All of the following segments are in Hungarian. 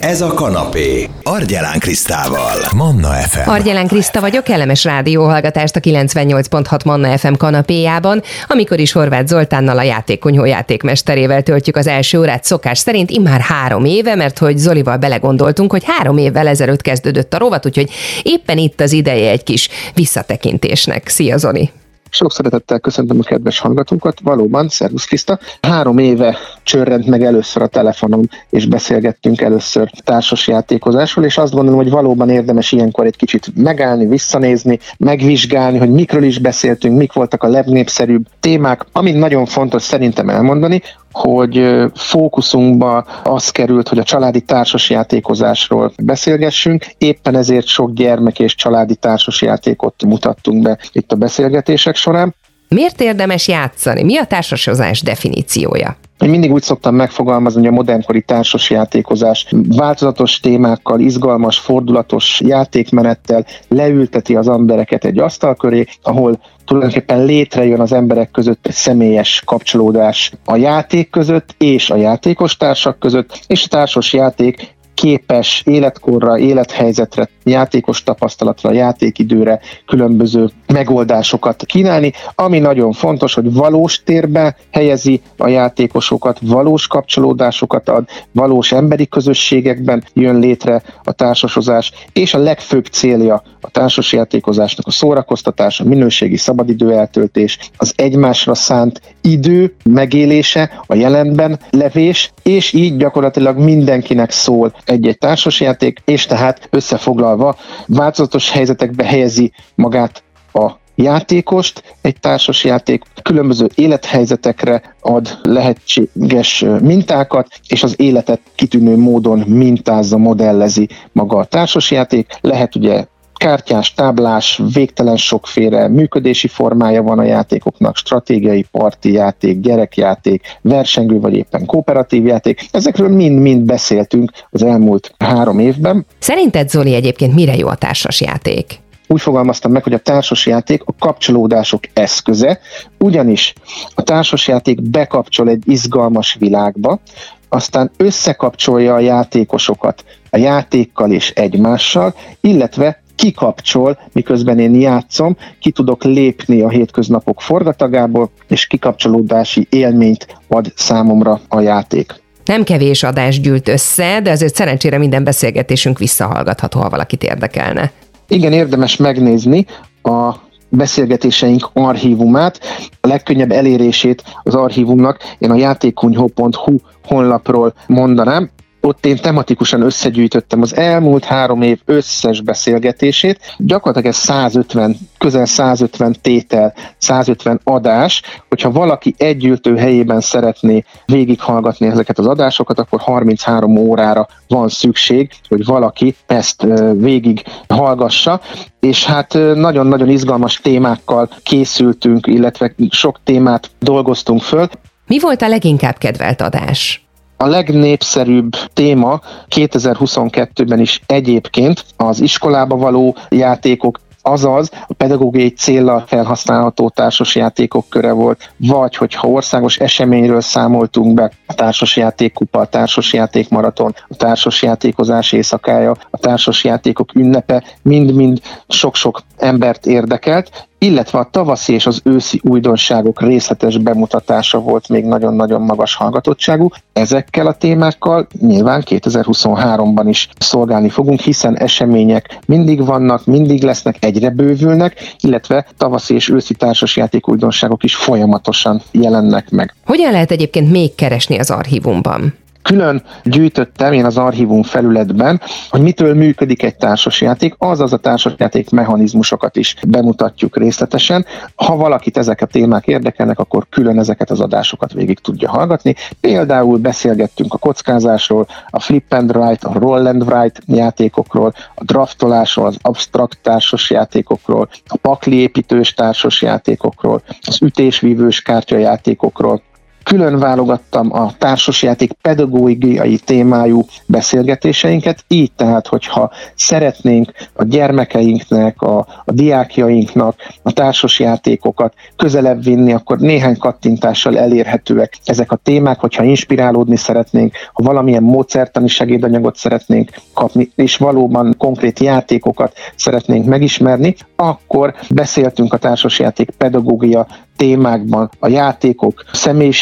Ez a kanapé. Argyelán Krisztával. Manna FM. Argyelán Kriszta vagyok, kellemes rádióhallgatást a 98.6 Manna FM kanapéjában, amikor is Horváth Zoltánnal a játékonyhó játékmesterével töltjük az első órát szokás szerint immár három éve, mert hogy Zolival belegondoltunk, hogy három évvel ezelőtt kezdődött a rovat, úgyhogy éppen itt az ideje egy kis visszatekintésnek. Szia Zoli! Sok szeretettel köszöntöm a kedves hallgatókat. Valóban, szervusz Kriszta. Három éve csörrent meg először a telefonom, és beszélgettünk először társas játékozásról, és azt gondolom, hogy valóban érdemes ilyenkor egy kicsit megállni, visszanézni, megvizsgálni, hogy mikről is beszéltünk, mik voltak a legnépszerűbb témák. Amit nagyon fontos szerintem elmondani, hogy fókuszunkba az került, hogy a családi társasjátékozásról beszélgessünk. Éppen ezért sok gyermek és családi társasjátékot mutattunk be itt a beszélgetések során. Miért érdemes játszani? Mi a társasozás definíciója? Én mindig úgy szoktam megfogalmazni, hogy a modernkori társasjátékozás változatos témákkal, izgalmas, fordulatos játékmenettel leülteti az embereket egy asztal köré, ahol tulajdonképpen létrejön az emberek között egy személyes kapcsolódás a játék között és a játékos társak között, és a társas játék képes életkorra, élethelyzetre, játékos tapasztalatra, játékidőre különböző megoldásokat kínálni, ami nagyon fontos, hogy valós térbe helyezi a játékosokat, valós kapcsolódásokat ad, valós emberi közösségekben jön létre a társasozás, és a legfőbb célja a társasjátékozásnak a szórakoztatás, a minőségi szabadidő eltöltés, az egymásra szánt idő megélése, a jelenben levés, és így gyakorlatilag mindenkinek szól egy-egy társasjáték, és tehát összefoglalva változatos helyzetekbe helyezi magát a játékost, egy társasjáték különböző élethelyzetekre ad lehetséges mintákat, és az életet kitűnő módon mintázza, modellezi maga a társasjáték. Lehet ugye kártyás, táblás, végtelen sokféle működési formája van a játékoknak, stratégiai, parti játék, gyerekjáték, versengő vagy éppen kooperatív játék. Ezekről mind-mind beszéltünk az elmúlt három évben. Szerinted Zoli egyébként mire jó a társas játék? úgy fogalmaztam meg, hogy a társasjáték a kapcsolódások eszköze, ugyanis a társasjáték bekapcsol egy izgalmas világba, aztán összekapcsolja a játékosokat a játékkal és egymással, illetve kikapcsol, miközben én játszom, ki tudok lépni a hétköznapok forgatagából, és kikapcsolódási élményt ad számomra a játék. Nem kevés adás gyűlt össze, de azért szerencsére minden beszélgetésünk visszahallgatható, ha valakit érdekelne. Igen, érdemes megnézni a beszélgetéseink archívumát, a legkönnyebb elérését az archívumnak én a játékunyhó.hu honlapról mondanám ott én tematikusan összegyűjtöttem az elmúlt három év összes beszélgetését, gyakorlatilag ez 150, közel 150 tétel, 150 adás, hogyha valaki együltő helyében szeretné végighallgatni ezeket az adásokat, akkor 33 órára van szükség, hogy valaki ezt végig hallgassa, és hát nagyon-nagyon izgalmas témákkal készültünk, illetve sok témát dolgoztunk föl. Mi volt a leginkább kedvelt adás? A legnépszerűbb téma 2022-ben is egyébként az iskolába való játékok, azaz a pedagógiai célra felhasználható társasjátékok köre volt, vagy hogyha országos eseményről számoltunk be, a társasjátékkupa, a társasjátékmaraton, a társasjátékozás éjszakája, a társasjátékok ünnepe, mind-mind sok-sok embert érdekelt, illetve a tavaszi és az őszi újdonságok részletes bemutatása volt még nagyon-nagyon magas hallgatottságú. Ezekkel a témákkal nyilván 2023-ban is szolgálni fogunk, hiszen események mindig vannak, mindig lesznek, egyre bővülnek, illetve tavaszi és őszi társasjáték újdonságok is folyamatosan jelennek meg. Hogyan lehet egyébként még keresni az archívumban? Külön gyűjtöttem én az archívum felületben, hogy mitől működik egy társasjáték, azaz a társasjáték mechanizmusokat is bemutatjuk részletesen. Ha valakit ezek a témák érdekelnek, akkor külön ezeket az adásokat végig tudja hallgatni. Például beszélgettünk a kockázásról, a flip and write, a roll and write játékokról, a draftolásról, az abstrakt társas játékokról, a pakli építős társas játékokról, az ütésvívős kártyajátékokról, külön válogattam a társasjáték pedagógiai témájú beszélgetéseinket, így tehát, hogyha szeretnénk a gyermekeinknek, a, a diákjainknak a társasjátékokat közelebb vinni, akkor néhány kattintással elérhetőek ezek a témák, hogyha inspirálódni szeretnénk, ha valamilyen módszertani segédanyagot szeretnénk kapni, és valóban konkrét játékokat szeretnénk megismerni, akkor beszéltünk a társasjáték pedagógia témákban a játékok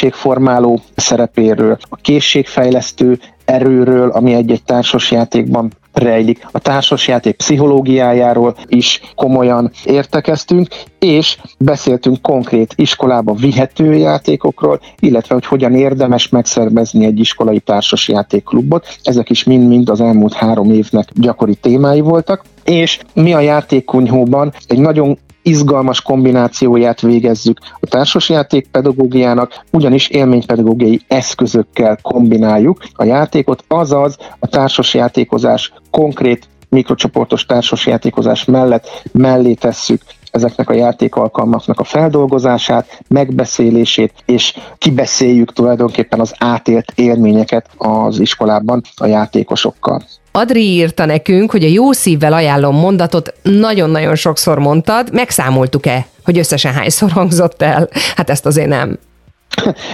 személyiségformáló szerepéről, a készségfejlesztő erőről, ami egy-egy társasjátékban rejlik. A társasjáték pszichológiájáról is komolyan értekeztünk, és beszéltünk konkrét iskolába vihető játékokról, illetve hogy hogyan érdemes megszervezni egy iskolai társasjátékklubot. Ezek is mind-mind az elmúlt három évnek gyakori témái voltak és mi a játékkunyhóban egy nagyon izgalmas kombinációját végezzük. A társasjáték pedagógiának, ugyanis élménypedagógiai eszközökkel kombináljuk a játékot, azaz a társasjátékozás konkrét mikrocsoportos társasjátékozás mellett mellé tesszük ezeknek a játékalkalmaknak a feldolgozását, megbeszélését, és kibeszéljük tulajdonképpen az átélt élményeket az iskolában a játékosokkal. Adri írta nekünk, hogy a jó szívvel ajánlom mondatot nagyon-nagyon sokszor mondtad, megszámoltuk-e, hogy összesen hányszor hangzott el? Hát ezt azért nem.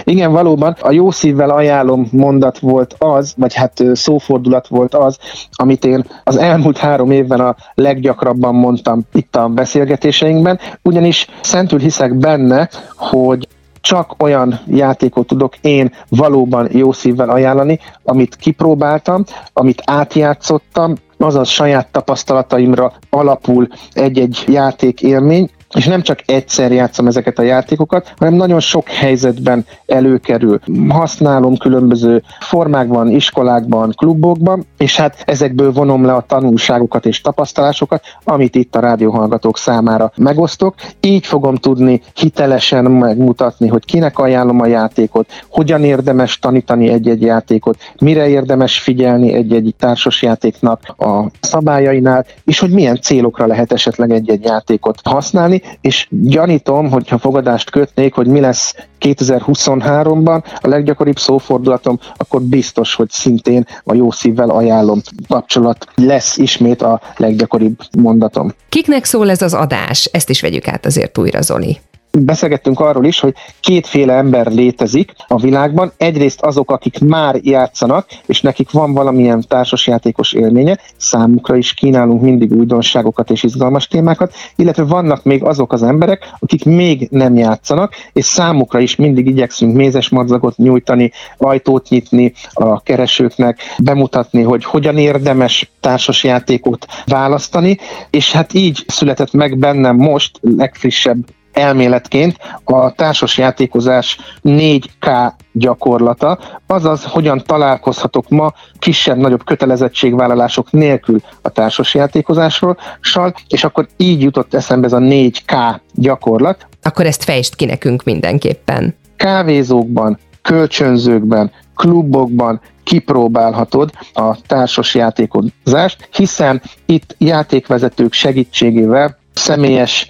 Igen, valóban. A jó szívvel ajánlom mondat volt az, vagy hát szófordulat volt az, amit én az elmúlt három évben a leggyakrabban mondtam itt a beszélgetéseinkben, ugyanis szentül hiszek benne, hogy csak olyan játékot tudok én valóban jó szívvel ajánlani, amit kipróbáltam, amit átjátszottam, azaz saját tapasztalataimra alapul egy-egy játék élmény, és nem csak egyszer játszom ezeket a játékokat, hanem nagyon sok helyzetben előkerül. Használom különböző formákban, iskolákban, klubokban, és hát ezekből vonom le a tanulságokat és tapasztalásokat, amit itt a rádióhallgatók számára megosztok. Így fogom tudni hitelesen megmutatni, hogy kinek ajánlom a játékot, hogyan érdemes tanítani egy-egy játékot, mire érdemes figyelni egy-egy társasjátéknak a szabályainál, és hogy milyen célokra lehet esetleg egy-egy játékot használni, és gyanítom, hogyha fogadást kötnék, hogy mi lesz 2023-ban, a leggyakoribb szófordulatom, akkor biztos, hogy szintén a jó szívvel ajánlom kapcsolat lesz ismét a leggyakoribb mondatom. Kiknek szól ez az adás? Ezt is vegyük át azért újra, Zoli beszélgettünk arról is, hogy kétféle ember létezik a világban. Egyrészt azok, akik már játszanak, és nekik van valamilyen társasjátékos élménye, számukra is kínálunk mindig újdonságokat és izgalmas témákat, illetve vannak még azok az emberek, akik még nem játszanak, és számukra is mindig igyekszünk mézes madzagot nyújtani, ajtót nyitni a keresőknek, bemutatni, hogy hogyan érdemes társasjátékot választani, és hát így született meg bennem most legfrissebb elméletként a társasjátékozás 4K gyakorlata, azaz hogyan találkozhatok ma kisebb-nagyobb kötelezettségvállalások nélkül a társasjátékozásról, és akkor így jutott eszembe ez a 4K gyakorlat. Akkor ezt fejtsd ki nekünk mindenképpen. Kávézókban, kölcsönzőkben, klubokban kipróbálhatod a társas játékozást, hiszen itt játékvezetők segítségével személyes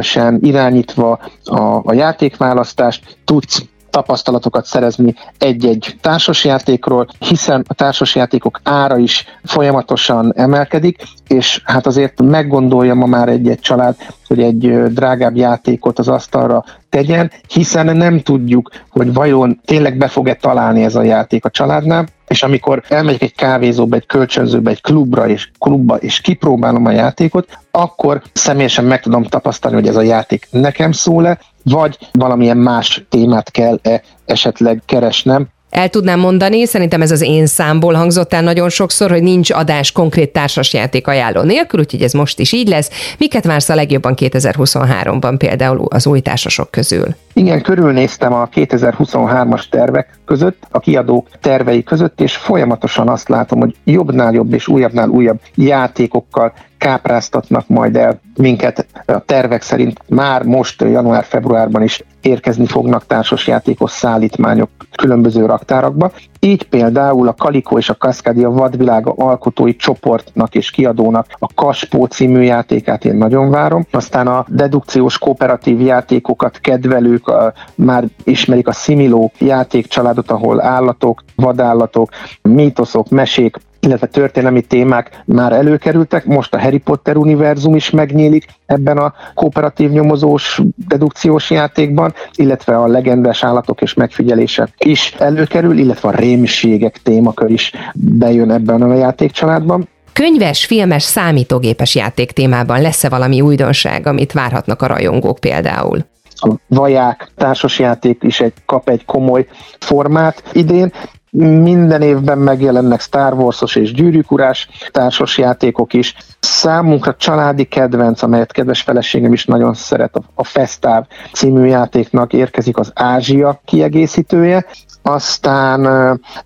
sem irányítva a, a játékválasztást, tudsz tapasztalatokat szerezni egy-egy társasjátékról, hiszen a társasjátékok ára is folyamatosan emelkedik, és hát azért meggondolja ma már egy-egy család, hogy egy drágább játékot az asztalra tegyen, hiszen nem tudjuk, hogy vajon tényleg be fog-e találni ez a játék a családnál, és amikor elmegyek egy kávézóba, egy kölcsönzőbe, egy klubra és klubba, és kipróbálom a játékot, akkor személyesen meg tudom tapasztalni, hogy ez a játék nekem szól-e, vagy valamilyen más témát kell -e esetleg keresnem, el tudnám mondani, szerintem ez az én számból hangzott el nagyon sokszor, hogy nincs adás konkrét társasjáték ajánló nélkül, úgyhogy ez most is így lesz. Miket vársz a legjobban 2023-ban például az új társasok közül? Igen, körülnéztem a 2023-as tervek között, a kiadók tervei között, és folyamatosan azt látom, hogy jobbnál jobb és újabbnál újabb játékokkal kápráztatnak majd el minket a tervek szerint már most január-februárban is érkezni fognak társasjátékos szállítmányok különböző raktárakba. Így például a Kalikó és a Kaszkádia vadvilága alkotói csoportnak és kiadónak a Kaspó című játékát én nagyon várom. Aztán a dedukciós kooperatív játékokat kedvelők a, már ismerik a Similó játékcsaládot, ahol állatok, vadállatok, mítoszok, mesék, illetve történelmi témák már előkerültek, most a Harry Potter univerzum is megnyílik ebben a kooperatív nyomozós dedukciós játékban, illetve a legendás állatok és megfigyelése is előkerül, illetve a rémségek témakör is bejön ebben a játékcsaládban. Könyves, filmes, számítógépes játék témában lesz-e valami újdonság, amit várhatnak a rajongók például? a vaják társasjáték is egy, kap egy komoly formát idén, minden évben megjelennek Star Wars-os és gyűrűkurás társas játékok is. Számunkra családi kedvenc, amelyet kedves feleségem is nagyon szeret, a Festáv című játéknak érkezik az Ázsia kiegészítője, aztán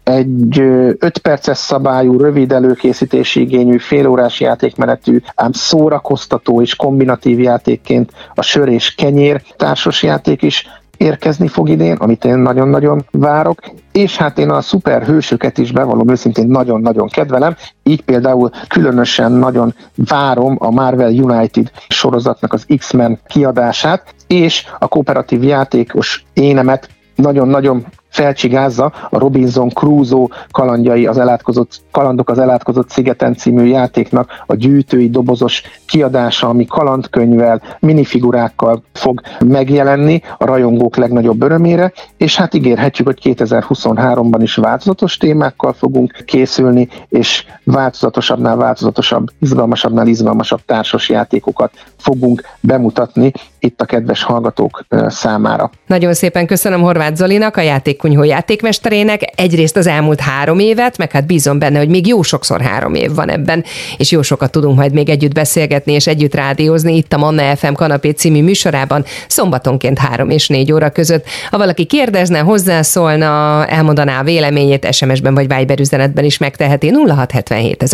egy 5 perces szabályú, rövid előkészítési igényű, félórás játékmenetű, ám szórakoztató és kombinatív játékként a sör és kenyér társas játék is érkezni fog idén, amit én nagyon-nagyon várok, és hát én a szuperhősöket is bevallom őszintén nagyon-nagyon kedvelem, így például különösen nagyon várom a Marvel United sorozatnak az X-Men kiadását, és a kooperatív játékos énemet nagyon-nagyon felcsigázza a Robinson Crusoe kalandjai, az elátkozott, kalandok az elátkozott szigeten című játéknak a gyűjtői dobozos kiadása, ami kalandkönyvvel, minifigurákkal fog megjelenni a rajongók legnagyobb örömére, és hát ígérhetjük, hogy 2023-ban is változatos témákkal fogunk készülni, és változatosabbnál változatosabb, izgalmasabbnál izgalmasabb társas játékokat fogunk bemutatni itt a kedves hallgatók számára. Nagyon szépen köszönöm Horváth Zolinak, a játékkunyhó játékmesterének egyrészt az elmúlt három évet, meg hát bízom benne, hogy még jó sokszor három év van ebben, és jó sokat tudunk majd még együtt beszélgetni és együtt rádiózni itt a Manna FM kanapé című műsorában szombatonként három és négy óra között. Ha valaki kérdezne, hozzászólna, elmondaná a véleményét, SMS-ben vagy Viber üzenetben is megteheti 0677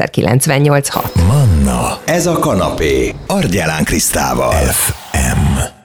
Manna, ez a kanapé, Argyelán Krisztával. FM.